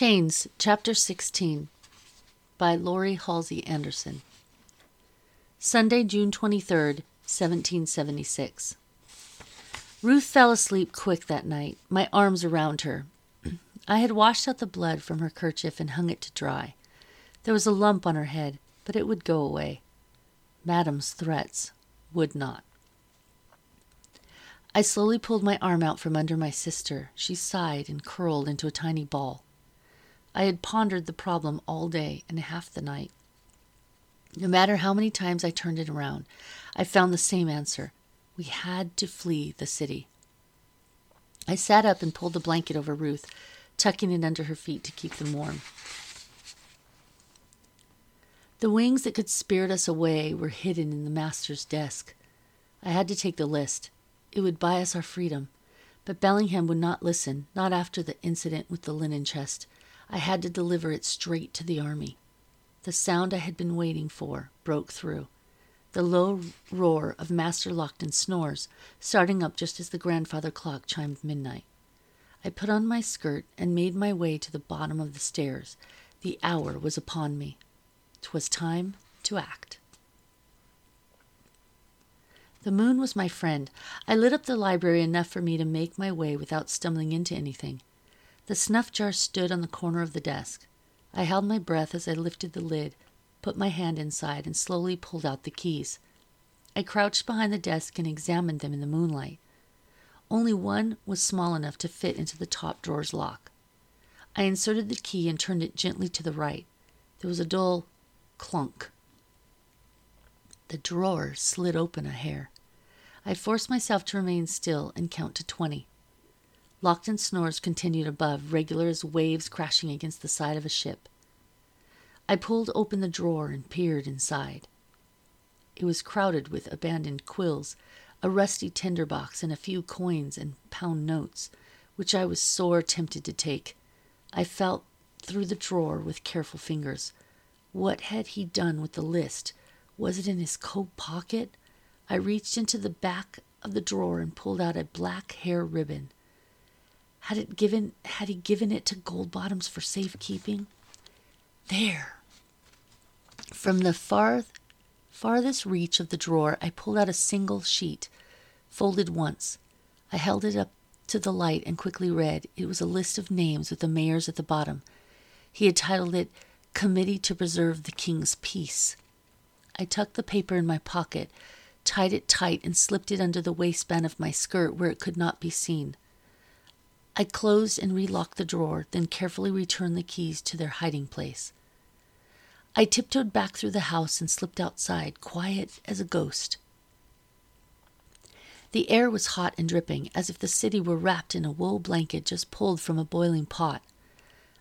Chains, Chapter 16 by Laurie Halsey Anderson. Sunday, June 23rd, 1776. Ruth fell asleep quick that night, my arms around her. I had washed out the blood from her kerchief and hung it to dry. There was a lump on her head, but it would go away. Madame's threats would not. I slowly pulled my arm out from under my sister. She sighed and curled into a tiny ball. I had pondered the problem all day and half the night. No matter how many times I turned it around, I found the same answer. We had to flee the city. I sat up and pulled the blanket over Ruth, tucking it under her feet to keep them warm. The wings that could spirit us away were hidden in the master's desk. I had to take the list. It would buy us our freedom. But Bellingham would not listen, not after the incident with the linen chest. I had to deliver it straight to the army. The sound I had been waiting for broke through. The low roar of Master Lockton's snores, starting up just as the grandfather clock chimed midnight. I put on my skirt and made my way to the bottom of the stairs. The hour was upon me. 'Twas time to act. The moon was my friend. I lit up the library enough for me to make my way without stumbling into anything. The snuff jar stood on the corner of the desk. I held my breath as I lifted the lid, put my hand inside, and slowly pulled out the keys. I crouched behind the desk and examined them in the moonlight. Only one was small enough to fit into the top drawer's lock. I inserted the key and turned it gently to the right. There was a dull clunk. The drawer slid open a hair. I forced myself to remain still and count to twenty. Lockton's snores continued above, regular as waves crashing against the side of a ship. I pulled open the drawer and peered inside. It was crowded with abandoned quills, a rusty tinder box, and a few coins and pound notes, which I was sore tempted to take. I felt through the drawer with careful fingers. What had he done with the list? Was it in his coat pocket? I reached into the back of the drawer and pulled out a black hair ribbon. Had it given had he given it to Goldbottoms for safekeeping? There. From the far farthest reach of the drawer I pulled out a single sheet, folded once. I held it up to the light and quickly read. It was a list of names with the mayors at the bottom. He had titled it Committee to Preserve the King's Peace. I tucked the paper in my pocket, tied it tight, and slipped it under the waistband of my skirt where it could not be seen. I closed and relocked the drawer, then carefully returned the keys to their hiding place. I tiptoed back through the house and slipped outside, quiet as a ghost. The air was hot and dripping, as if the city were wrapped in a wool blanket just pulled from a boiling pot.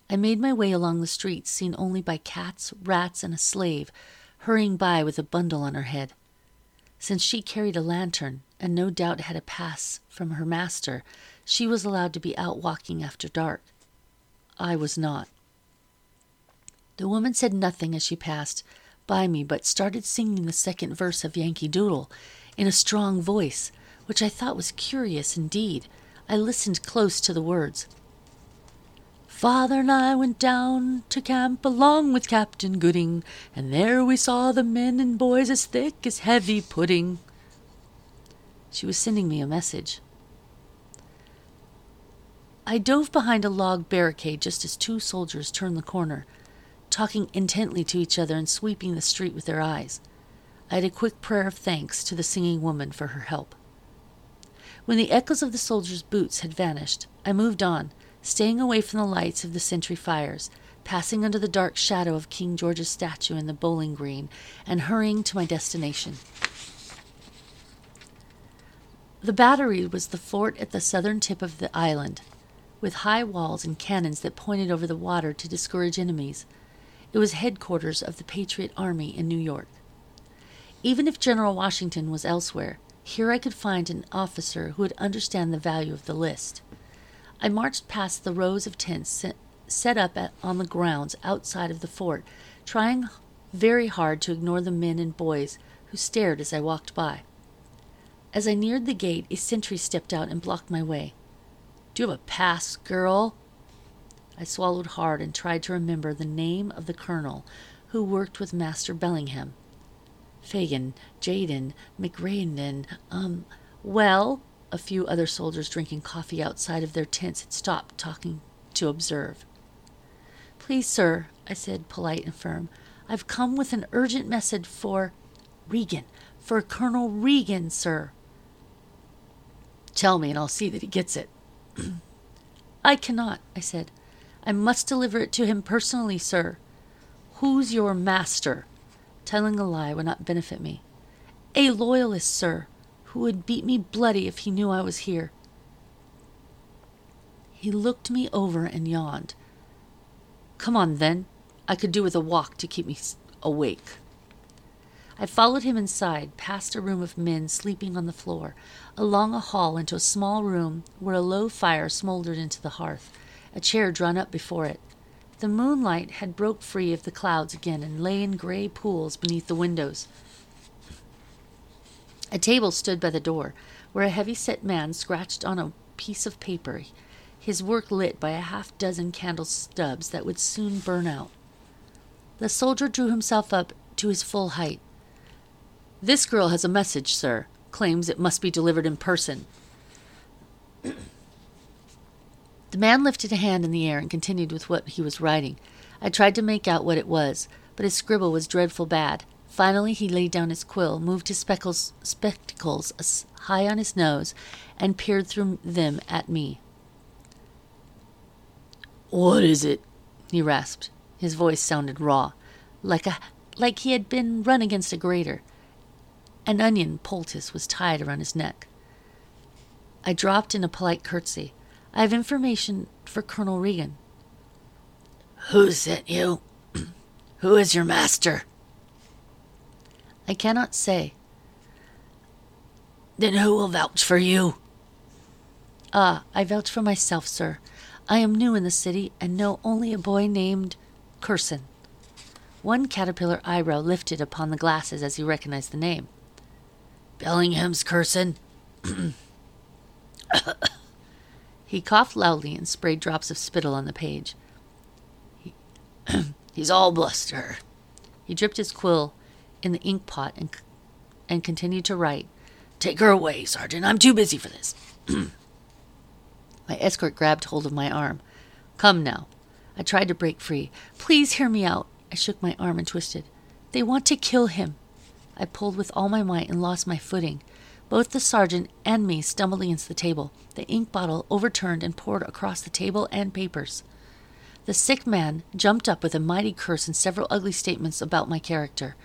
I made my way along the streets, seen only by cats, rats, and a slave, hurrying by with a bundle on her head. Since she carried a lantern, and no doubt had a pass from her master, she was allowed to be out walking after dark. I was not. The woman said nothing as she passed by me, but started singing the second verse of Yankee Doodle in a strong voice, which I thought was curious indeed. I listened close to the words. Father and I went down to camp along with Captain Gooding, and there we saw the men and boys as thick as heavy pudding. She was sending me a message. I dove behind a log barricade just as two soldiers turned the corner, talking intently to each other and sweeping the street with their eyes. I had a quick prayer of thanks to the singing woman for her help. When the echoes of the soldiers' boots had vanished, I moved on, staying away from the lights of the sentry fires, passing under the dark shadow of King George's statue in the bowling green, and hurrying to my destination. The battery was the fort at the southern tip of the island, with high walls and cannons that pointed over the water to discourage enemies. It was headquarters of the Patriot Army in New York. Even if General Washington was elsewhere, here I could find an officer who would understand the value of the list. I marched past the rows of tents set up at, on the grounds outside of the fort, trying very hard to ignore the men and boys who stared as I walked by. As I neared the gate, a sentry stepped out and blocked my way. Do you have a pass, girl? I swallowed hard and tried to remember the name of the colonel who worked with Master Bellingham. Fagin, Jaden, McRaden, um, well, a few other soldiers drinking coffee outside of their tents had stopped talking to observe. Please, sir, I said, polite and firm, I've come with an urgent message for Regan, for Colonel Regan, sir. Tell me, and I'll see that he gets it. I cannot, I said. I must deliver it to him personally, sir. Who's your master? Telling a lie would not benefit me. A loyalist, sir, who would beat me bloody if he knew I was here. He looked me over and yawned. Come on, then. I could do with a walk to keep me awake. I followed him inside, past a room of men sleeping on the floor, along a hall into a small room where a low fire smoldered into the hearth, a chair drawn up before it. The moonlight had broke free of the clouds again and lay in gray pools beneath the windows. A table stood by the door, where a heavy set man scratched on a piece of paper, his work lit by a half dozen candle stubs that would soon burn out. The soldier drew himself up to his full height. This girl has a message, sir. Claims it must be delivered in person. the man lifted a hand in the air and continued with what he was writing. I tried to make out what it was, but his scribble was dreadful bad. Finally, he laid down his quill, moved his speckles, spectacles high on his nose, and peered through them at me. What is it? he rasped. His voice sounded raw, like a like he had been run against a grater. An onion poultice was tied around his neck. I dropped in a polite curtsy. I have information for Colonel Regan. Who sent you? Who is your master? I cannot say. Then who will vouch for you? Ah, I vouch for myself, sir. I am new in the city and know only a boy named Curzon. One caterpillar eyebrow lifted upon the glasses as he recognized the name. Bellingham's Curzon. he coughed loudly and sprayed drops of spittle on the page. He, he's all bluster. He dripped his quill in the ink pot and, and continued to write. Take her away, Sergeant. I'm too busy for this. my escort grabbed hold of my arm. Come now. I tried to break free. Please hear me out. I shook my arm and twisted. They want to kill him. I pulled with all my might and lost my footing. Both the sergeant and me stumbled against the table. The ink bottle overturned and poured across the table and papers. The sick man jumped up with a mighty curse and several ugly statements about my character.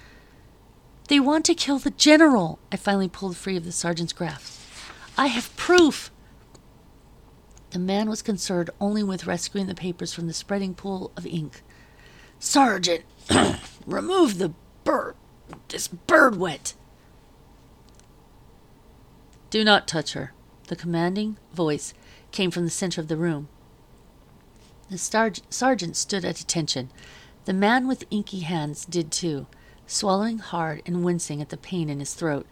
They want to kill the general. I finally pulled free of the sergeant's grasp. I have proof. The man was concerned only with rescuing the papers from the spreading pool of ink. Sergeant, remove the bird. This bird wet. Do not touch her. The commanding voice came from the center of the room. The sergeant stood at attention. The man with inky hands did too swallowing hard and wincing at the pain in his throat.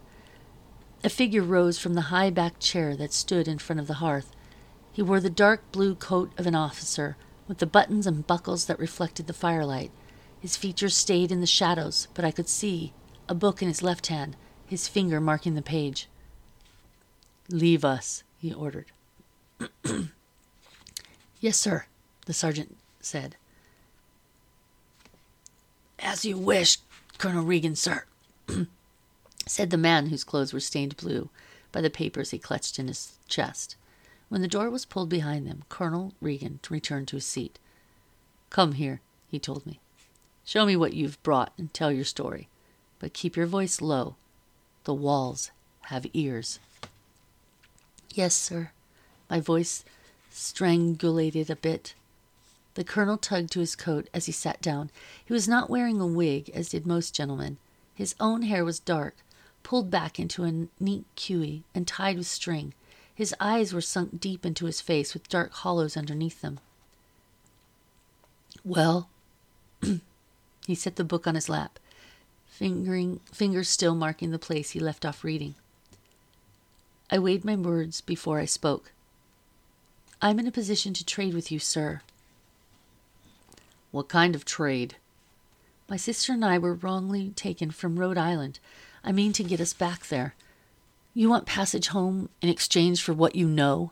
A figure rose from the high backed chair that stood in front of the hearth. He wore the dark blue coat of an officer, with the buttons and buckles that reflected the firelight. His features stayed in the shadows, but I could see a book in his left hand, his finger marking the page. Leave us, he ordered. yes, sir, the sergeant said. As you wish, Colonel Regan, sir, said the man whose clothes were stained blue by the papers he clutched in his chest. When the door was pulled behind them, Colonel Regan returned to his seat. Come here, he told me. Show me what you've brought and tell your story, but keep your voice low. The walls have ears. Yes, sir. My voice strangulated a bit. The colonel tugged to his coat as he sat down. He was not wearing a wig, as did most gentlemen. His own hair was dark, pulled back into a neat queue, and tied with string. His eyes were sunk deep into his face, with dark hollows underneath them. Well, he set the book on his lap, fingering, fingers still marking the place he left off reading. I weighed my words before I spoke. I'm in a position to trade with you, sir. What kind of trade? My sister and I were wrongly taken from Rhode Island. I mean to get us back there. You want passage home in exchange for what you know?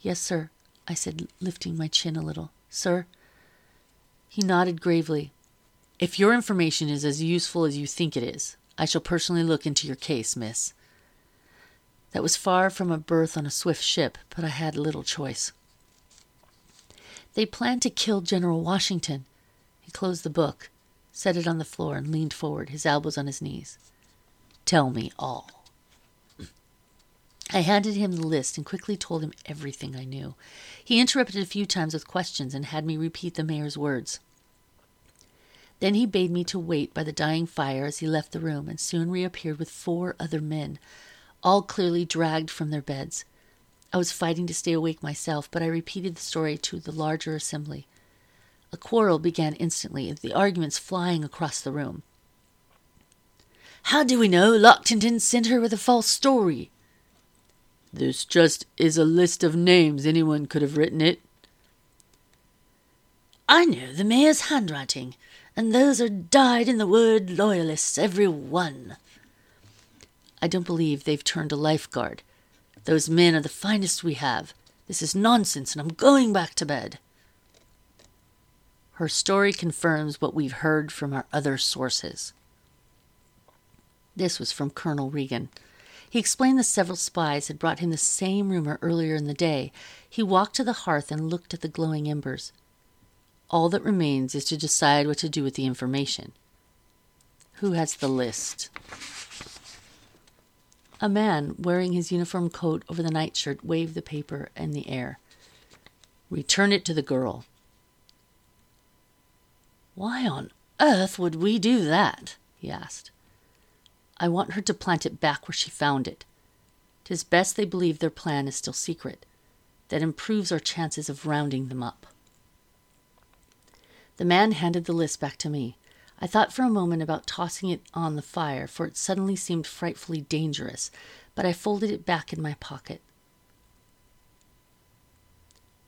Yes, sir, I said, lifting my chin a little. Sir? He nodded gravely. If your information is as useful as you think it is, I shall personally look into your case, miss. That was far from a berth on a swift ship, but I had little choice. They planned to kill General Washington. He closed the book, set it on the floor, and leaned forward, his elbows on his knees. Tell me all. I handed him the list and quickly told him everything I knew. He interrupted a few times with questions and had me repeat the mayor's words. Then he bade me to wait by the dying fire as he left the room and soon reappeared with four other men, all clearly dragged from their beds. I was fighting to stay awake myself, but I repeated the story to the larger assembly. A quarrel began instantly, the arguments flying across the room. How do we know Lockton sent her with a false story? This just is a list of names. Anyone could have written it. I know the mayor's handwriting, and those are dyed in the word loyalists, every one. I don't believe they've turned a lifeguard. Those men are the finest we have. This is nonsense, and I'm going back to bed. Her story confirms what we've heard from our other sources. This was from Colonel Regan. He explained that several spies had brought him the same rumor earlier in the day. He walked to the hearth and looked at the glowing embers. All that remains is to decide what to do with the information. Who has the list? A man wearing his uniform coat over the nightshirt waved the paper in the air. Return it to the girl. Why on earth would we do that? he asked. I want her to plant it back where she found it. Tis best they believe their plan is still secret. That improves our chances of rounding them up. The man handed the list back to me. I thought for a moment about tossing it on the fire, for it suddenly seemed frightfully dangerous, but I folded it back in my pocket.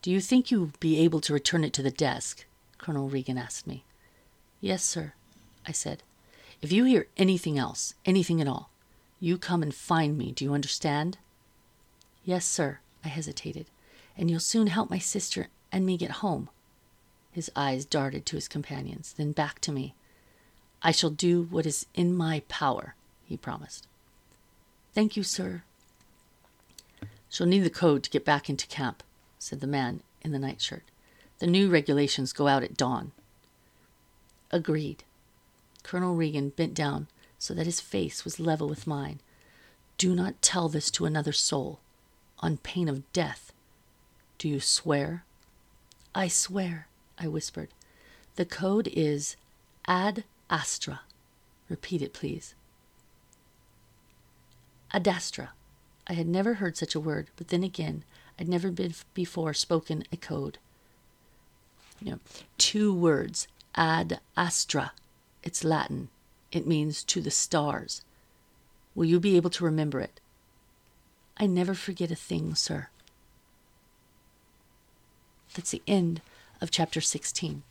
Do you think you will be able to return it to the desk? Colonel Regan asked me. Yes, sir, I said. If you hear anything else, anything at all, you come and find me. Do you understand? Yes, sir, I hesitated. And you'll soon help my sister and me get home. His eyes darted to his companions, then back to me. I shall do what is in my power, he promised. Thank you, sir. She'll need the code to get back into camp, said the man in the nightshirt. The new regulations go out at dawn. Agreed. Colonel Regan bent down so that his face was level with mine. Do not tell this to another soul, on pain of death. Do you swear? I swear, I whispered. The code is ad Astra. Repeat it, please. Adastra. I had never heard such a word, but then again, I'd never been before spoken a code. You know, two words, ad astra. It's Latin. It means to the stars. Will you be able to remember it? I never forget a thing, sir. That's the end of chapter 16.